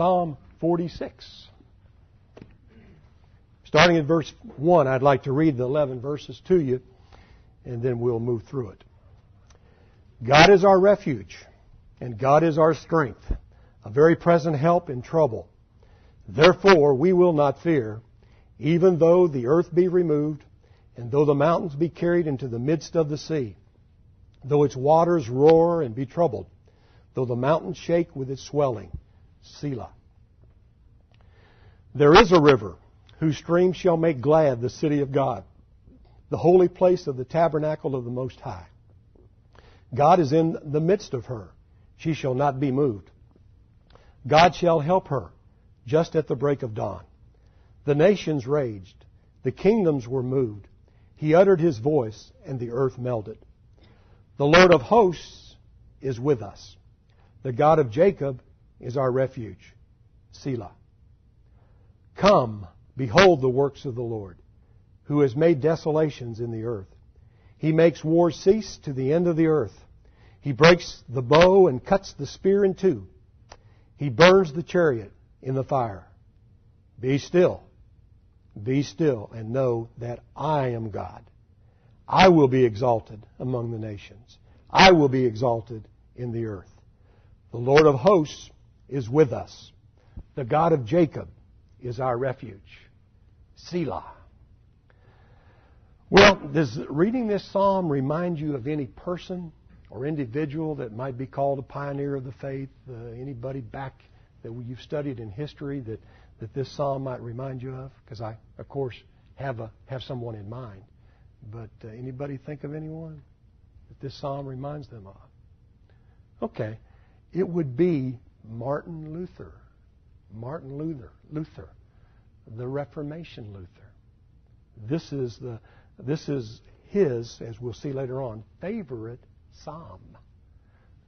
Psalm 46. Starting at verse 1, I'd like to read the 11 verses to you, and then we'll move through it. God is our refuge, and God is our strength, a very present help in trouble. Therefore we will not fear, even though the earth be removed, and though the mountains be carried into the midst of the sea, though its waters roar and be troubled, though the mountains shake with its swelling. Selah. There is a river whose stream shall make glad the city of God, the holy place of the tabernacle of the Most High. God is in the midst of her. She shall not be moved. God shall help her just at the break of dawn. The nations raged. The kingdoms were moved. He uttered his voice, and the earth melted. The Lord of hosts is with us. The God of Jacob is our refuge. Selah. Come, behold the works of the Lord, who has made desolations in the earth. He makes war cease to the end of the earth. He breaks the bow and cuts the spear in two. He burns the chariot in the fire. Be still. Be still and know that I am God. I will be exalted among the nations. I will be exalted in the earth. The Lord of hosts is with us. The God of Jacob is our refuge. Selah. Well, does reading this psalm remind you of any person or individual that might be called a pioneer of the faith? Uh, anybody back that you've studied in history that, that this psalm might remind you of? Because I, of course, have a have someone in mind. But uh, anybody think of anyone that this psalm reminds them of? Okay, it would be Martin Luther. Martin Luther. Luther, the Reformation Luther. This is the this is his, as we'll see later on, favorite psalm.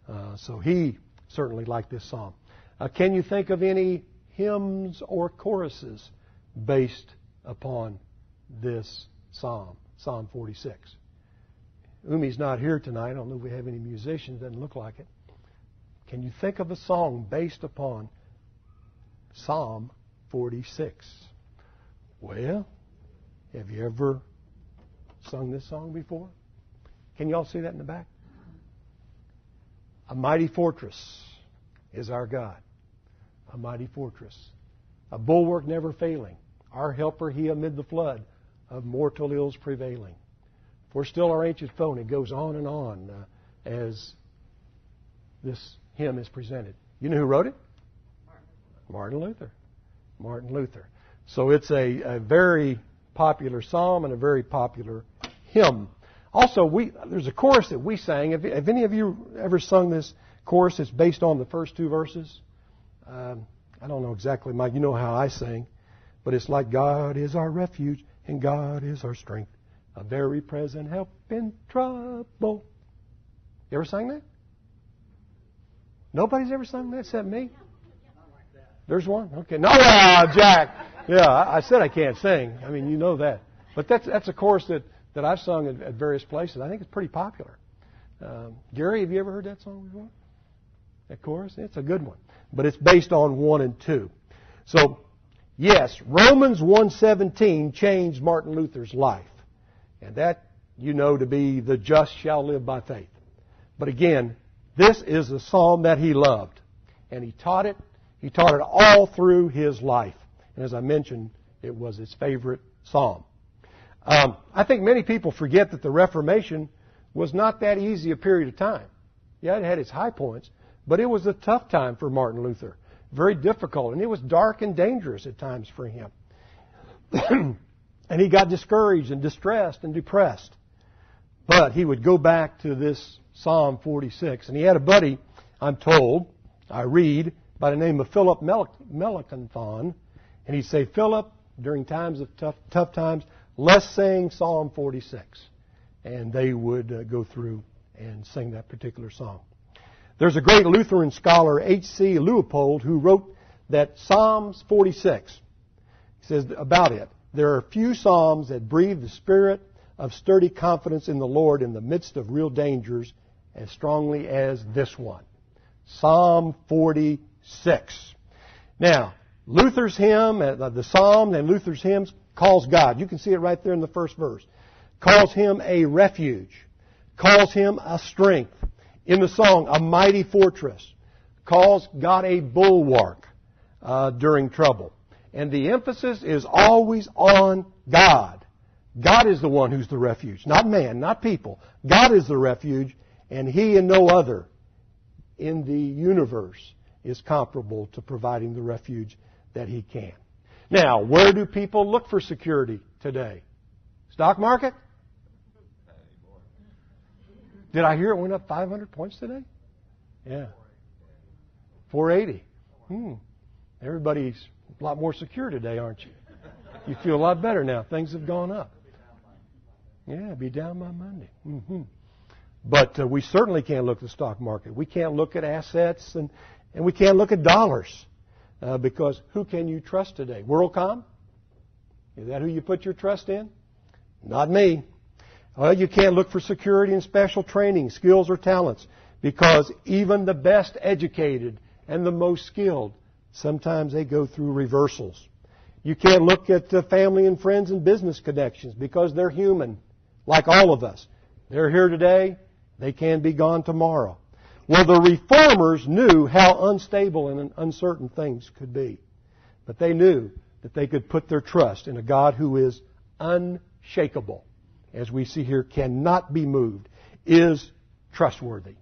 Uh, so he certainly liked this psalm. Uh, can you think of any hymns or choruses based upon this psalm, Psalm 46? Umi's not here tonight. I don't know if we have any musicians. Doesn't look like it. Can you think of a song based upon Psalm 46? Well, have you ever sung this song before? Can you all see that in the back? A mighty fortress is our God. A mighty fortress. A bulwark never failing. Our helper, he amid the flood of mortal ills prevailing. For still our ancient foe, it goes on and on uh, as this hymn is presented. You know who wrote it? Martin Luther. Martin Luther. So it's a, a very popular psalm and a very popular hymn. Also, we, there's a chorus that we sang. Have, have any of you ever sung this chorus? It's based on the first two verses. Um, I don't know exactly, Mike. You know how I sing. But it's like God is our refuge and God is our strength, a very present help in trouble. You ever sang that? Nobody's ever sung that except me? There's one? Okay. No, uh, Jack. Yeah, I, said I can't sing. I mean, you know that. But that's, that's a chorus that, that I've sung at, at various places. I think it's pretty popular. Um, Gary, have you ever heard that song before? That chorus? It's a good one. But it's based on 1 and 2. So, yes, Romans 1.17 changed Martin Luther's life. And that you know to be the just shall live by faith. But again, this is the psalm that he loved. And he taught it. He taught it all through his life. And as I mentioned, it was his favorite psalm. Um, I think many people forget that the Reformation was not that easy a period of time. Yeah, it had its high points, but it was a tough time for Martin Luther. Very difficult, and it was dark and dangerous at times for him. and he got discouraged and distressed and depressed. But he would go back to this Psalm 46. And he had a buddy, I'm told, I read, by the name of Philip Melanchthon. And he'd say, Philip, during times of tough, tough times, let's sing Psalm 46. And they would uh, go through and sing that particular song. There's a great Lutheran scholar, H.C. Leupold, who wrote that Psalms 46, he says about it, there are few Psalms that breathe the spirit of sturdy confidence in the Lord in the midst of real dangers as strongly as this one. Psalm 46. Now, Luther's hymn, uh, the psalm and Luther's hymns calls God. You can see it right there in the first verse. Calls him a refuge. Calls him a strength. In the song, a mighty fortress. Calls God a bulwark uh, during trouble. And the emphasis is always on God. God is the one who's the refuge, not man, not people. God is the refuge, and He and no other in the universe is comparable to providing the refuge that He can. Now, where do people look for security today? Stock market? Did I hear it went up 500 points today? Yeah. 480. Hmm. Everybody's a lot more secure today, aren't you? You feel a lot better now. Things have gone up. Yeah, be down by Monday. Mm-hmm. But uh, we certainly can't look at the stock market. We can't look at assets and, and we can't look at dollars uh, because who can you trust today? WorldCom? Is that who you put your trust in? Not me. Well, you can't look for security and special training, skills, or talents because even the best educated and the most skilled, sometimes they go through reversals. You can't look at uh, family and friends and business connections because they're human like all of us. They're here today, they can be gone tomorrow. Well, the reformers knew how unstable and uncertain things could be. But they knew that they could put their trust in a God who is unshakable, as we see here, cannot be moved, is trustworthy.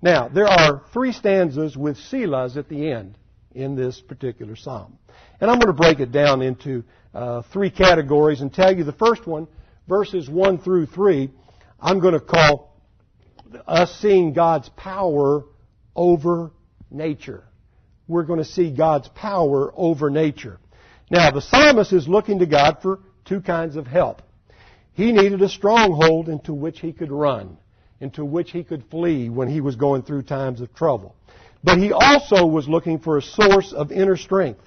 Now, there are three stanzas with selahs at the end in this particular psalm. And I'm going to break it down into uh, three categories and tell you the first one verses 1 through 3, I'm going to call us seeing God's power over nature. We're going to see God's power over nature. Now, the psalmist is looking to God for two kinds of help. He needed a stronghold into which he could run, into which he could flee when he was going through times of trouble. But he also was looking for a source of inner strength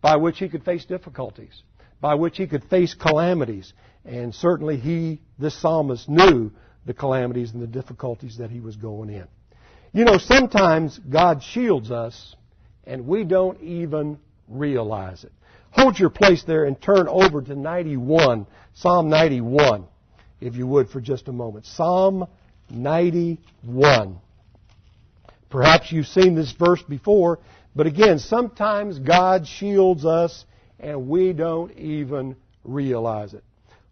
by which he could face difficulties, by which he could face calamities, and certainly he, this psalmist, knew the calamities and the difficulties that he was going in. You know, sometimes God shields us and we don't even realize it. Hold your place there and turn over to 91, Psalm 91, if you would, for just a moment. Psalm 91. Perhaps you've seen this verse before, but again, sometimes God shields us and we don't even realize it.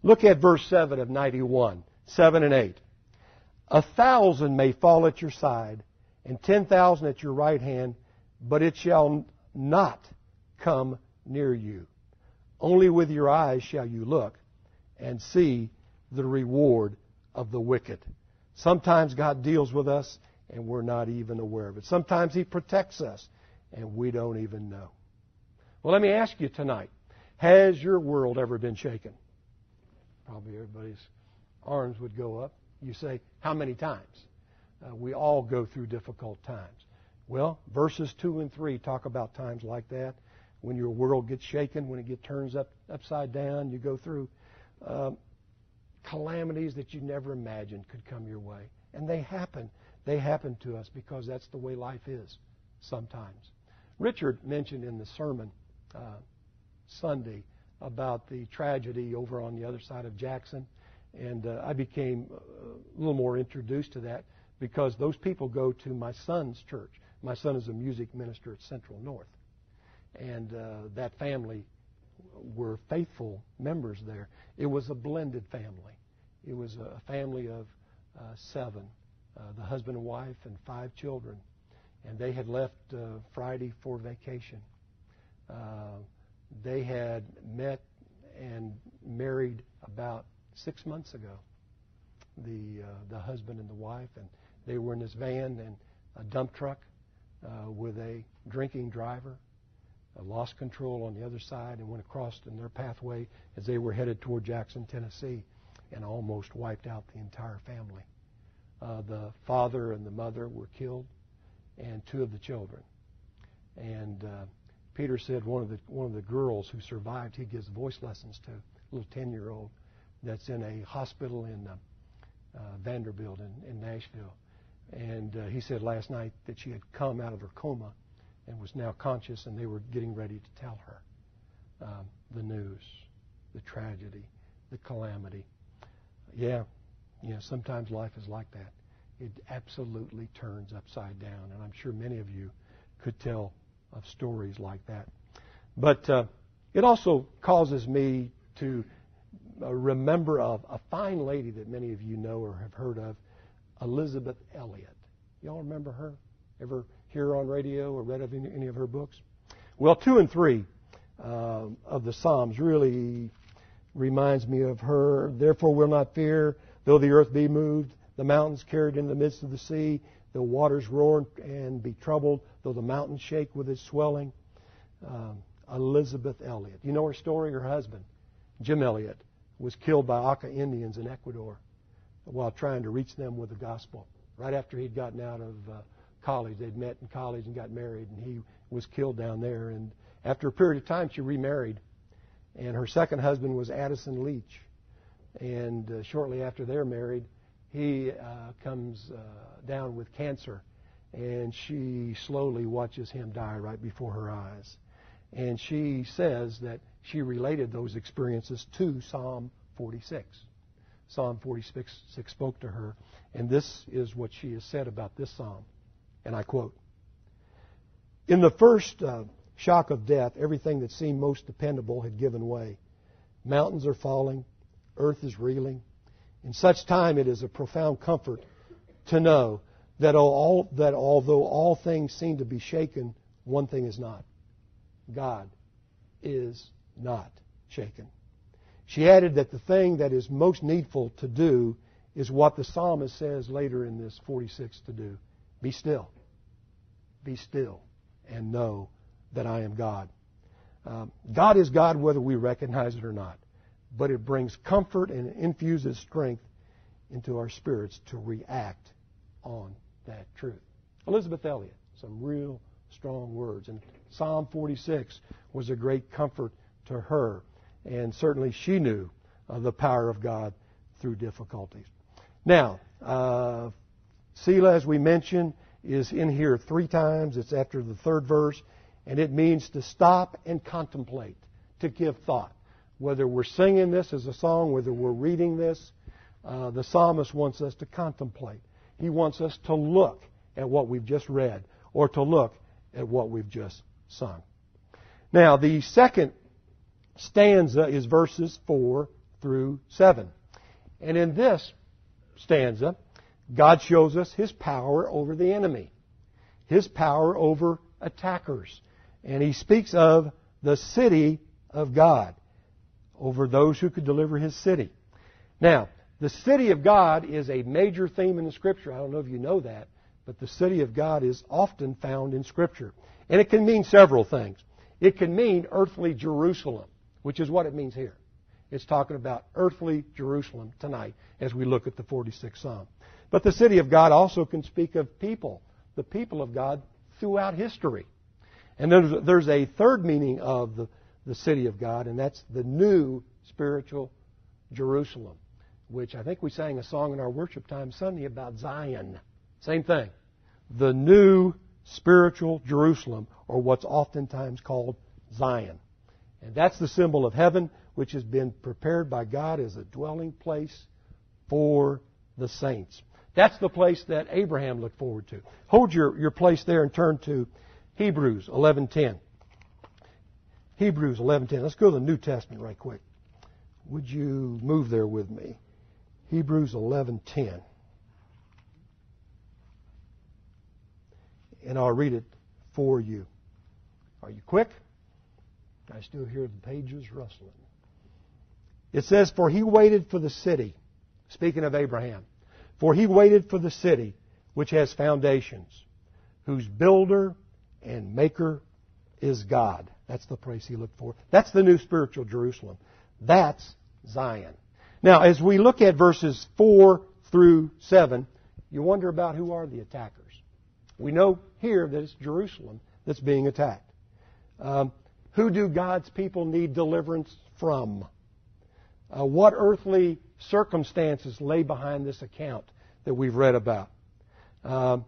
Look at verse 7 of 91, 7 and 8. A thousand may fall at your side, and ten thousand at your right hand, but it shall not come near you. Only with your eyes shall you look and see the reward of the wicked. Sometimes God deals with us and we're not even aware of it. Sometimes He protects us and we don't even know. Well, let me ask you tonight has your world ever been shaken? Probably everybody's arms would go up. You say, How many times? Uh, we all go through difficult times. Well, verses 2 and 3 talk about times like that. When your world gets shaken, when it gets turns up upside down, you go through uh, calamities that you never imagined could come your way. And they happen. They happen to us because that's the way life is sometimes. Richard mentioned in the sermon uh, Sunday about the tragedy over on the other side of Jackson. And uh, I became uh, a little more introduced to that because those people go to my son's church. My son is a music minister at Central North. And uh, that family were faithful members there. It was a blended family. It was a family of uh, seven, uh, the husband and wife and five children. And they had left uh, Friday for vacation. They had met and married about six months ago. The uh, the husband and the wife, and they were in this van and a dump truck uh, with a drinking driver. Uh, lost control on the other side and went across in their pathway as they were headed toward Jackson, Tennessee, and almost wiped out the entire family. Uh, the father and the mother were killed, and two of the children. And uh, Peter said one of the one of the girls who survived, he gives voice lessons to, a little ten year old that's in a hospital in uh, uh, Vanderbilt in, in Nashville. And uh, he said last night that she had come out of her coma and was now conscious, and they were getting ready to tell her um, the news, the tragedy, the calamity. Yeah, yeah, sometimes life is like that. It absolutely turns upside down, and I'm sure many of you could tell of stories like that. But uh, it also causes me to uh, remember of a fine lady that many of you know or have heard of, Elisabeth Elliot. Y'all remember her? Ever hear on radio or read of any, any of her books? Well, two and three uh, of the Psalms really reminds me of her. Therefore, will not fear, though the earth be moved, the mountains carried in the midst of the sea, the waters roar and be troubled, though the mountains shake with its swelling. Um, Elisabeth Elliot. You know her story? Her husband, Jim Elliot, was killed by Auca Indians in Ecuador while trying to reach them with the gospel. Right after he'd gotten out of uh, college, they'd met in college and got married, and he was killed down there. And after a period of time, she remarried, and her second husband was Addison Leitch. And uh, shortly after they're married, he uh, comes uh, down with cancer, and she slowly watches him die right before her eyes. And she says that she related those experiences to Psalm 46. Psalm 46 spoke to her, and this is what she has said about this psalm. And I quote In the first uh, shock of death, everything that seemed most dependable had given way. Mountains are falling, earth is reeling. In such time, it is a profound comfort to know that, all, that although all things seem to be shaken, one thing is not. God is not shaken. She added that the thing that is most needful to do is what the psalmist says later in this 46 to do be still. Be still and know that I am God. Um, God is God whether we recognize it or not, but it brings comfort and infuses strength into our spirits to react on that truth. Elisabeth Elliot, some real strong words. And Psalm 46 was a great comfort to her. And certainly she knew uh, the power of God through difficulties. Now, uh, Selah, as we mentioned, is in here three times. It's after the third verse. And it means to stop and contemplate, to give thought. Whether we're singing this as a song, whether we're reading this, uh, the psalmist wants us to contemplate. He wants us to look at what we've just read or to look at what we've just sung. Now, the second stanza is verses 4 through 7. And in this stanza, God shows us his power over the enemy, his power over attackers. And he speaks of the city of God, over those who could deliver his city. Now, the city of God is a major theme in the Scripture. I don't know if you know that, but the city of God is often found in Scripture. And it can mean several things. It can mean earthly Jerusalem, which is what it means here. It's talking about earthly Jerusalem tonight as we look at the 46th Psalm. But the city of God also can speak of people, the people of God throughout history. And there's, a third meaning of the, the city of God, and that's the new spiritual Jerusalem, which I think we sang a song in our worship time Sunday about Zion. Same thing. The new spiritual Jerusalem, or what's oftentimes called Zion. And that's the symbol of heaven, which has been prepared by God as a dwelling place for the saints. That's the place that Abraham looked forward to. Hold your, your place there and turn to Hebrews 11:10. Hebrews 11:10. Let's go to the New Testament right quick. Would you move there with me? Hebrews 11:10. and I'll read it for you. Are you quick? I still hear the pages rustling. It says, For he waited for the city, speaking of Abraham, for he waited for the city which has foundations, whose builder and maker is God. That's the place he looked for. That's the new spiritual Jerusalem. That's Zion. Now, as we look at verses 4 through 7, you wonder about who are the attackers. We know here that it's Jerusalem that's being attacked. Um, who do God's people need deliverance from? Uh, what earthly circumstances lay behind this account that we've read about? Um,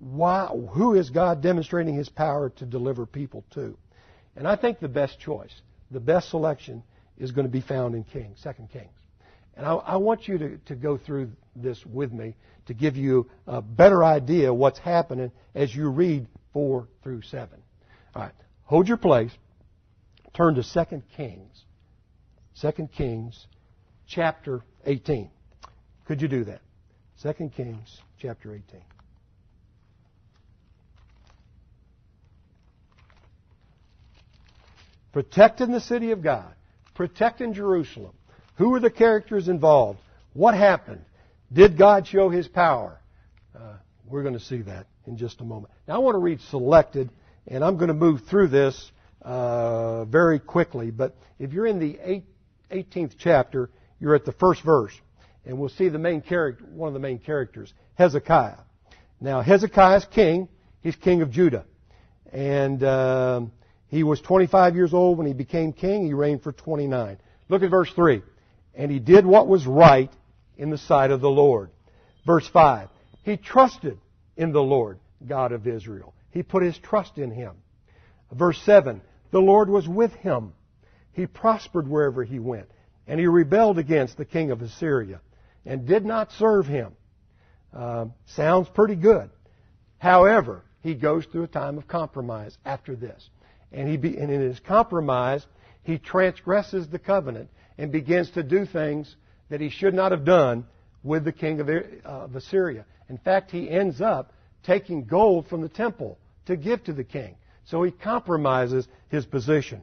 why, who is God demonstrating His power to deliver people to? And I think the best choice, the best selection, is going to be found in Kings, Second Kings. And I, I want you to, to go through this with me to give you a better idea of what's happening as you read 4 through 7. All right, hold your place. Turn to 2 Kings. 2 Kings chapter 18. Could you do that? 2 Kings chapter 18. Protecting the city of God, protecting Jerusalem. Who are the characters involved? What happened? Did God show His power? Uh, we're going to see that in just a moment. Now I want to read selected, and I'm going to move through this uh, very quickly. But if you're in the 18th chapter, you're at the first verse, and we'll see the main character, one of the main characters, Hezekiah. Now Hezekiah's king. He's king of Judah, and uh, he was 25 years old when he became king. He reigned for 29. Look at verse 3. And he did what was right in the sight of the Lord. Verse 5. He trusted in the Lord, God of Israel. He put his trust in him. Verse 7. The Lord was with him. He prospered wherever he went. And he rebelled against the king of Assyria and did not serve him. Uh, sounds pretty good. However, he goes through a time of compromise after this. And, he be, and in his compromise, he transgresses the covenant and begins to do things that he should not have done with the king of, uh, of Assyria. In fact, he ends up taking gold from the temple to give to the king. So he compromises his position.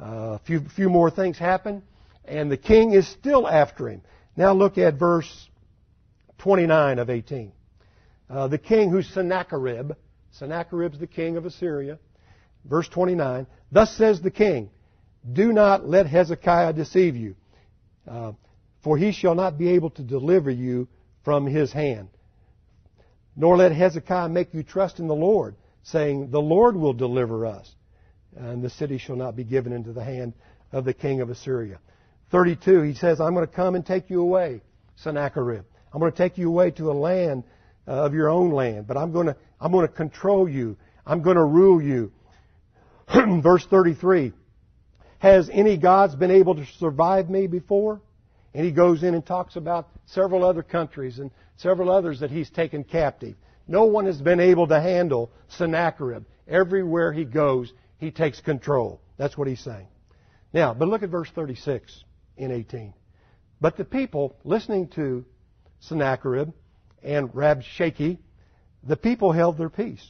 Uh, a few, few more things happen, and the king is still after him. Now look at verse 29 of 18. Uh, the king who's Sennacherib, Sennacherib's the king of Assyria, Verse 29, Thus says the king, Do not let Hezekiah deceive you, uh, for he shall not be able to deliver you from his hand. Nor let Hezekiah make you trust in the Lord, saying, The Lord will deliver us, and the city shall not be given into the hand of the king of Assyria. 32, he says, I'm going to come and take you away, Sennacherib. I'm going to take you away to a land uh, of your own land, but I'm going to, I'm going to control you. I'm going to rule you. Verse 33. Has any gods been able to survive me before? And he goes in and talks about several other countries and several others that he's taken captive. No one has been able to handle Sennacherib. Everywhere he goes, he takes control. That's what he's saying. Now, but look at verse 36 in 18. But the people listening to Sennacherib and Rabshakeh, the people held their peace.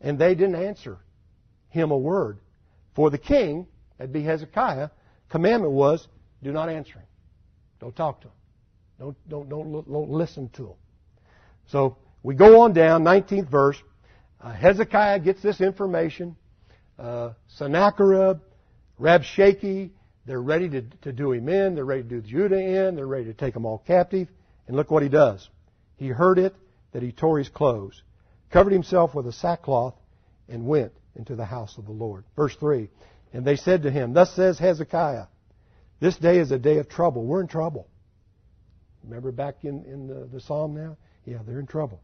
And they didn't answer him a word. For the king, that'd be Hezekiah, commandment was, do not answer him. Don't talk to him. Don't, don't, don't, don't listen to him. So we go on down, 19th verse. Uh, Hezekiah gets this information. Uh, Sennacherib, Rabshakeh, they're ready to, to do him in. They're ready to do Judah in. They're ready to take them all captive. And look what he does. He heard it that he tore his clothes, covered himself with a sackcloth, and went into the house of the Lord. Verse 3 And they said to him, Thus says Hezekiah, This day is a day of trouble. We're in trouble. Remember back in, in the, the psalm now? Yeah, they're in trouble.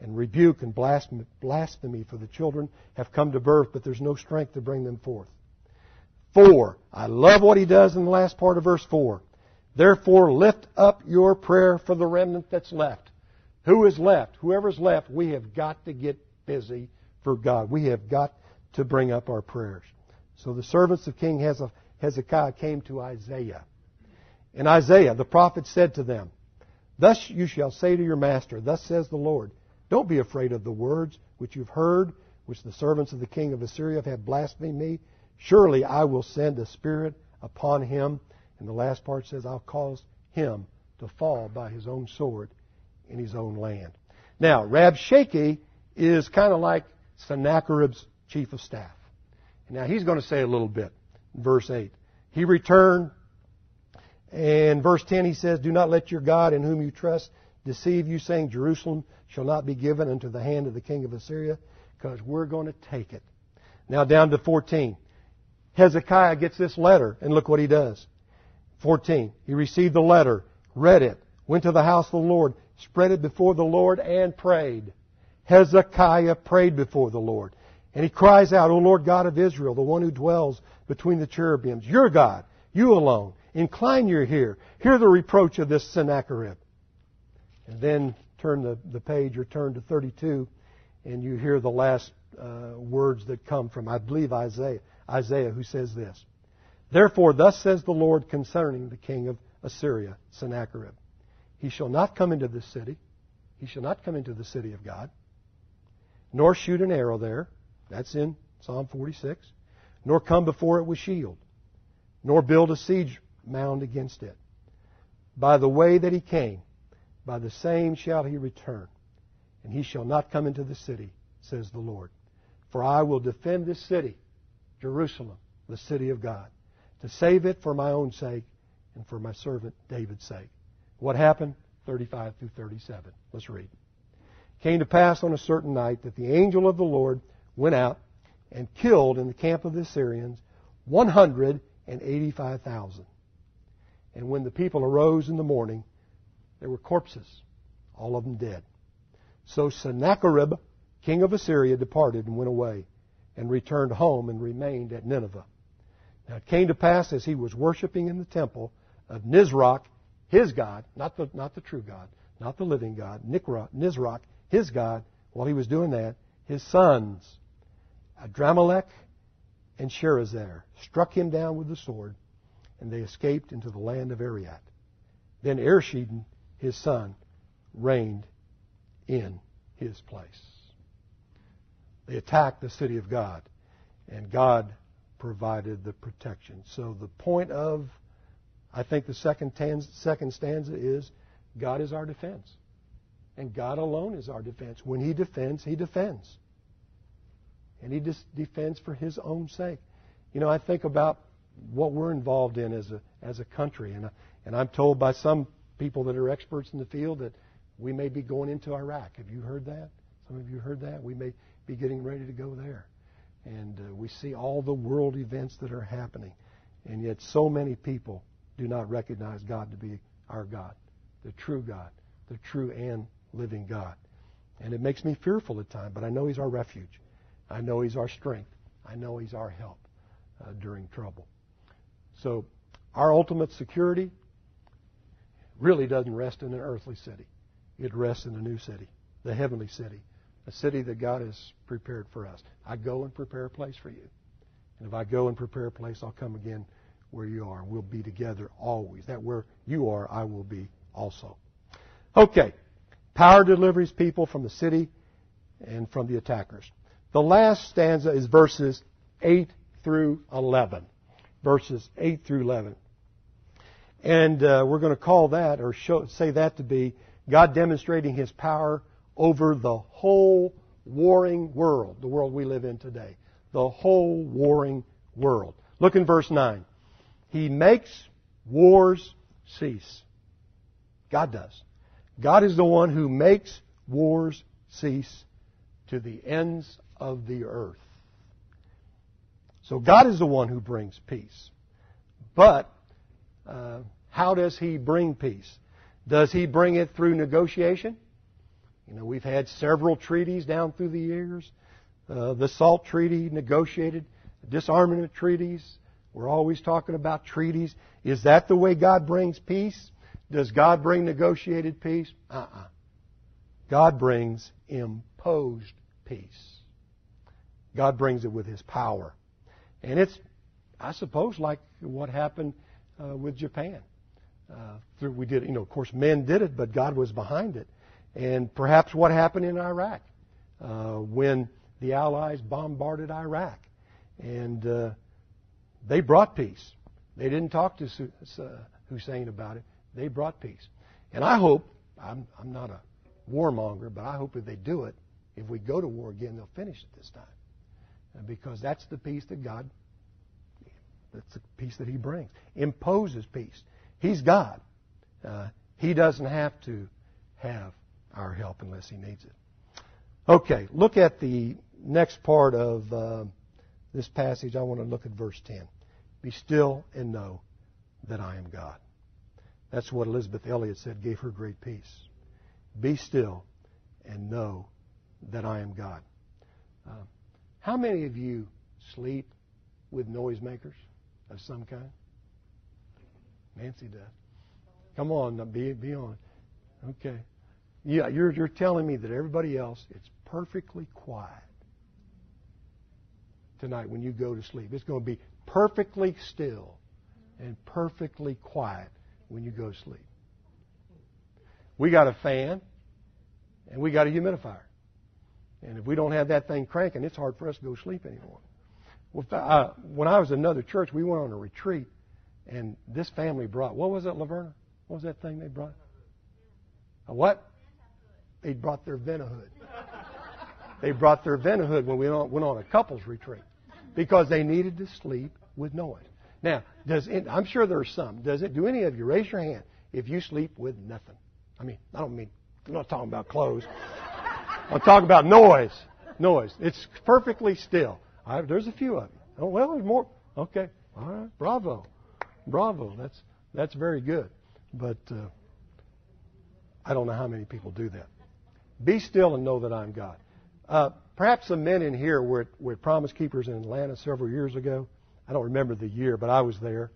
And rebuke and blasphemy, blasphemy for the children have come to birth, but there's no strength to bring them forth. 4. I love what he does in the last part of verse 4. Therefore, lift up your prayer for the remnant that's left. Who is left? Whoever's left, we have got to get busy for God. We have got to bring up our prayers. So the servants of King Hezekiah came to Isaiah. And Isaiah, the prophet, said to them, Thus you shall say to your master, Thus says the Lord, Don't be afraid of the words which you've heard, which the servants of the king of Assyria have blasphemed me. Surely I will send a spirit upon him. And the last part says, I'll cause him to fall by his own sword in his own land. Now, Rabshakeh is kind of like Sennacherib's chief of staff. Now he's going to say a little bit. Verse 8. He returned, and verse 10 he says, Do not let your God in whom you trust deceive you, saying, Jerusalem shall not be given unto the hand of the king of Assyria, because we're going to take it. Now down to 14. Hezekiah gets this letter, and look what he does. 14. He received the letter, read it, went to the house of the Lord, spread it before the Lord, and prayed. Hezekiah prayed before the Lord. And he cries out, O Lord God of Israel, the one who dwells between the cherubims, your God, you alone, incline your ear. Hear the reproach of this Sennacherib. And then turn the, the page or turn to 32, and you hear the last uh, words that come from, I believe, Isaiah, Isaiah, who says this. Therefore, thus says the Lord concerning the king of Assyria, Sennacherib. He shall not come into this city. He shall not come into the city of God, nor shoot an arrow there. That's in Psalm 46. Nor come before it with shield, nor build a siege mound against it. By the way that he came, by the same shall he return, and he shall not come into the city, says the Lord. For I will defend this city, Jerusalem, the city of God, to save it for my own sake and for my servant David's sake. What happened? 35 through 37. Let's read. Came to pass on a certain night that the angel of the Lord went out and killed in the camp of the Assyrians 185,000. And when the people arose in the morning, there were corpses, all of them dead. So Sennacherib, king of Assyria, departed and went away and returned home and remained at Nineveh. Now it came to pass as he was worshiping in the temple of Nisroch, his God, not the, not the true God, not the living God, Nisroch, his God, while he was doing that, his sons, Adramelech and Sharezer, struck him down with the sword, and they escaped into the land of Ararat. Then Esarhaddon, his son, reigned in his place. They attacked the city of God, and God provided the protection. So the point of, I think, the second, second stanza is God is our defense. And God alone is our defense. When He defends, He defends. And He just defends for His own sake. You know, I think about what we're involved in as a, as a country. And, and I'm told by some people that are experts in the field that we may be going into Iraq. Have you heard that? Some of you heard that? We may be getting ready to go there. And uh, we see all the world events that are happening. And yet, so many people do not recognize God to be our God, the true God, the true and living God. And it makes me fearful at times, but I know He's our refuge. I know He's our strength. I know He's our help uh, during trouble. So, our ultimate security really doesn't rest in an earthly city. It rests in a new city, the heavenly city, a city that God has prepared for us. I go and prepare a place for you. And if I go and prepare a place, I'll come again where you are. We'll be together always. That where you are, I will be also. Okay. Power delivers people from the city and from the attackers. The last stanza is verses 8 through 11. Verses 8 through 11. And uh, we're going to call that, or show, say that to be, God demonstrating His power over the whole warring world, the world we live in today. The whole warring world. Look in verse 9. He makes wars cease. God does. God is the one who makes wars cease to the ends of the earth. So God is the one who brings peace. But uh, how does He bring peace? Does He bring it through negotiation? You know, we've had several treaties down through the years. Uh, the SALT Treaty negotiated, disarmament treaties. We're always talking about treaties. Is that the way God brings peace? Does God bring negotiated peace? Uh-uh. God brings imposed peace. God brings it with His power. And it's, I suppose, like what happened uh, with Japan. Uh, through, we did, you know, of course, men did it, but God was behind it. And perhaps what happened in Iraq uh, when the Allies bombarded Iraq. And uh, they brought peace. They didn't talk to Hussein about it. They brought peace. And I hope, I'm, I'm not a warmonger, but I hope if they do it, if we go to war again, they'll finish it this time. Because that's the peace that God, that's the peace that He brings. Imposes peace. He's God. Uh, he doesn't have to have our help unless He needs it. Okay, look at the next part of uh, this passage. I want to look at verse 10. Be still and know that I am God. That's what Elisabeth Elliot said gave her great peace. Be still and know that I am God. Uh, how many of you sleep with noisemakers of some kind? Nancy does. Come on, be be on. Okay. Yeah, you're you're telling me that everybody else it's perfectly quiet tonight when you go to sleep. It's going to be perfectly still and perfectly quiet when you go to sleep. We got a fan and we got a humidifier. And if we don't have that thing cranking, it's hard for us to go to sleep anymore. Well, uh, when I was in another church, we went on a retreat, and this family brought, what was it, Laverna? What was that thing they brought? A what? They brought their Ventahood. They brought their Ventahood when we went on a couples retreat because they needed to sleep with noise. Now, does it, I'm sure there are some. Does it? Do any of you raise your hand if you sleep with nothing? I mean, I don't mean I'm not talking about clothes. I'm talk about noise. Noise. It's perfectly still. I, there's a few of you. Oh well, there's more. Okay. All right. Bravo. Bravo. That's that's very good. But uh, I don't know how many people do that. Be still and know that I'm God. Uh, perhaps some men in here were, were Promise Keepers in Atlanta several years ago. I don't remember the year, but I was there,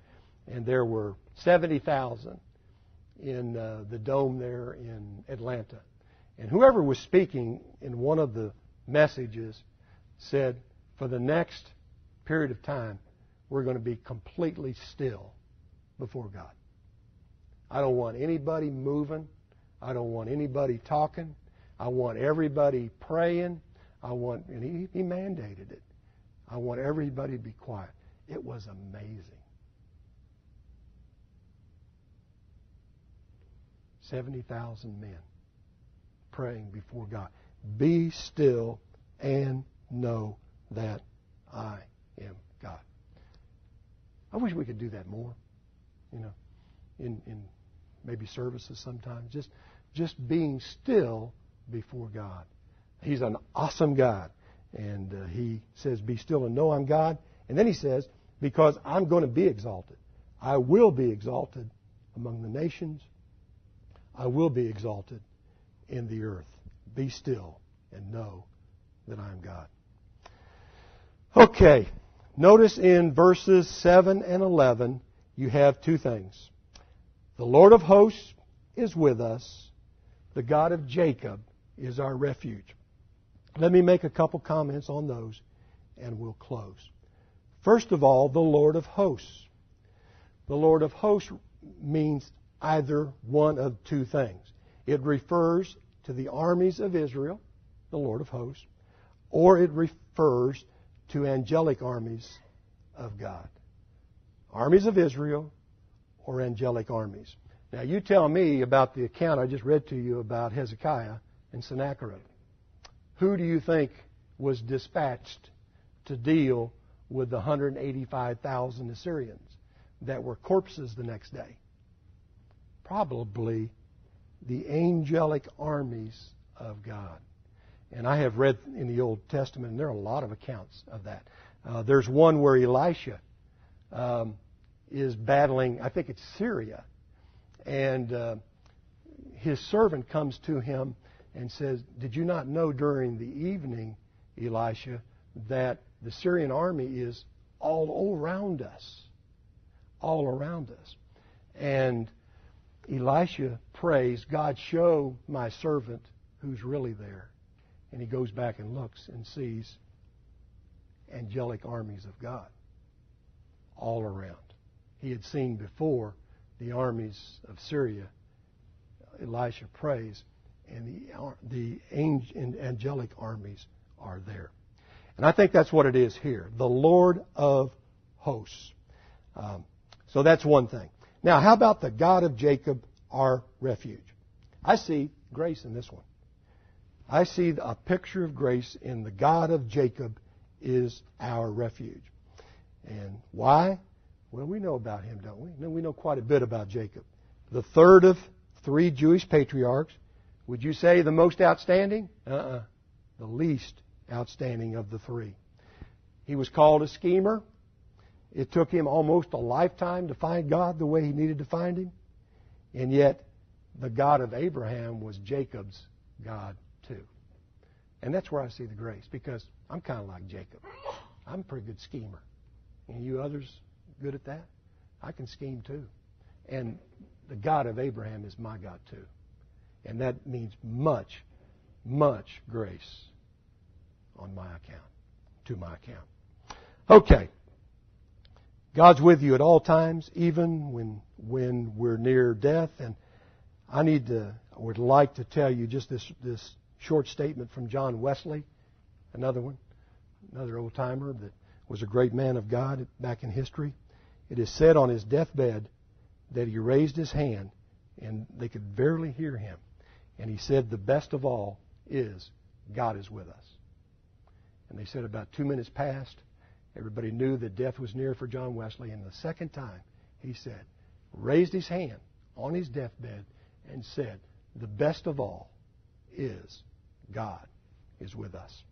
and there were 70,000 in uh, the dome there in Atlanta. And whoever was speaking in one of the messages said, for the next period of time, we're going to be completely still before God. I don't want anybody moving. I don't want anybody talking. I want everybody praying. I want, and he, he mandated it. I want everybody to be quiet. It was amazing. 70,000 men praying before God. Be still and know that I am God. I wish we could do that more, you know, in, in maybe services sometimes. Just, just being still before God. He's an awesome God. And uh, he says, Be still and know I'm God. And then he says, Because I'm going to be exalted. I will be exalted among the nations. I will be exalted in the earth. Be still and know that I am God. Okay. Notice in verses 7 and 11, you have two things. The Lord of hosts is with us. The God of Jacob is our refuge. Let me make a couple comments on those and we'll close. First of all, the Lord of hosts. The Lord of hosts means either one of two things. It refers to the armies of Israel, the Lord of hosts, or it refers to angelic armies of God. Armies of Israel or angelic armies. Now, you tell me about the account I just read to you about Hezekiah and Sennacherib. Who do you think was dispatched to deal with the 185,000 Assyrians that were corpses the next day? Probably the angelic armies of God. And I have read in the Old Testament, and there are a lot of accounts of that. Uh, there's one where Elisha um, is battling, I think it's Syria, and uh, his servant comes to him and says, Did you not know during the evening, Elisha, that the Syrian army is all around us? All around us. And Elisha prays, God, show my servant who's really there. And he goes back and looks and sees angelic armies of God all around. He had seen before the armies of Syria. Elisha prays, and the, the angelic armies are there. And I think that's what it is here the Lord of hosts. Um, so that's one thing. Now, how about the God of Jacob, our refuge? I see grace in this one. I see a picture of grace in the God of Jacob is our refuge. And why? Well, we know about him, don't we? We know quite a bit about Jacob. The third of three Jewish patriarchs. Would you say the most outstanding? Uh-uh. The least outstanding of the three. He was called a schemer. It took him almost a lifetime to find God the way he needed to find him. And yet, the God of Abraham was Jacob's God too. And that's where I see the grace because I'm kind of like Jacob. I'm a pretty good schemer. And you others good at that? I can scheme too. And the God of Abraham is my God too. And that means much, much grace on my account, to my account. Okay. God's with you at all times, even when when we're near death. And I need to, I would like to tell you just this this short statement from John Wesley, another one, another old timer that was a great man of God back in history. It is said on his deathbed that he raised his hand and they could barely hear him. And he said, The best of all is God is with us. And they said about two minutes passed. Everybody knew that death was near for John Wesley. And the second time, he said, raised his hand on his deathbed and said, The best of all is God is with us.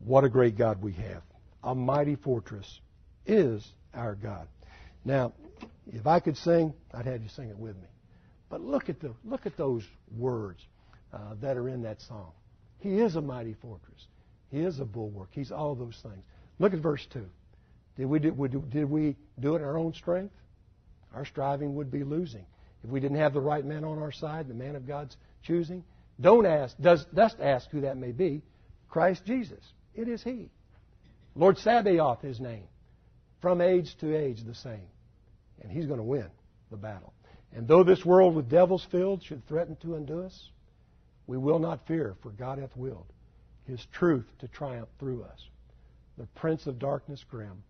What a great God we have. A mighty fortress is our God. Now, if I could sing, I'd have you sing it with me. But look at the look at those words uh, that are in that song. He is a mighty fortress. He is a bulwark. He's all those things. Look at verse two. Did we do, did we do it in our own strength? Our striving would be losing if we didn't have the right man on our side, the man of God's choosing. Don't ask. Does does ask who that may be. Christ Jesus. It is He. Lord Sabaoth, His name. From age to age, the same. And He's going to win the battle. And though this world with devils filled should threaten to undo us, we will not fear, for God hath willed His truth to triumph through us. The prince of darkness grim.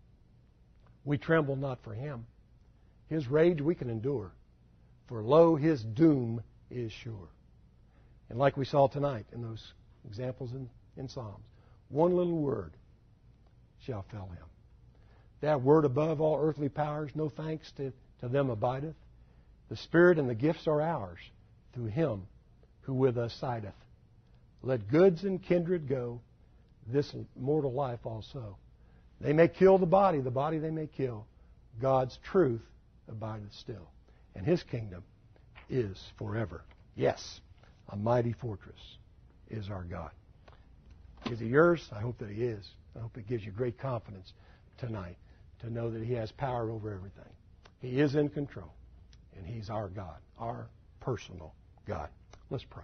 We tremble not for him. His rage we can endure, for lo, his doom is sure. And like we saw tonight in those examples in, in Psalms, one little word shall fell him. That word above all earthly powers, no thanks to, to them abideth. The Spirit and the gifts are ours through him who with us sideth. Let goods and kindred go, this mortal life also. They may kill the body, the body they may kill. God's truth abideth still. And his kingdom is forever. Yes, a mighty fortress is our God. Is he yours? I hope that he is. I hope it gives you great confidence tonight to know that he has power over everything. He is in control. And He's our God, our personal God. Let's pray.